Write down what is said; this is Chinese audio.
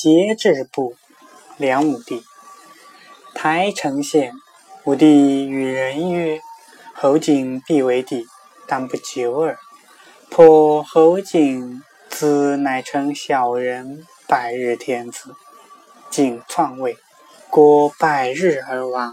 节制部，梁武帝。台城县，武帝与人曰：“侯景必为帝，但不久耳。”破侯景子乃成小人，百日天子，景篡位，过百日而亡。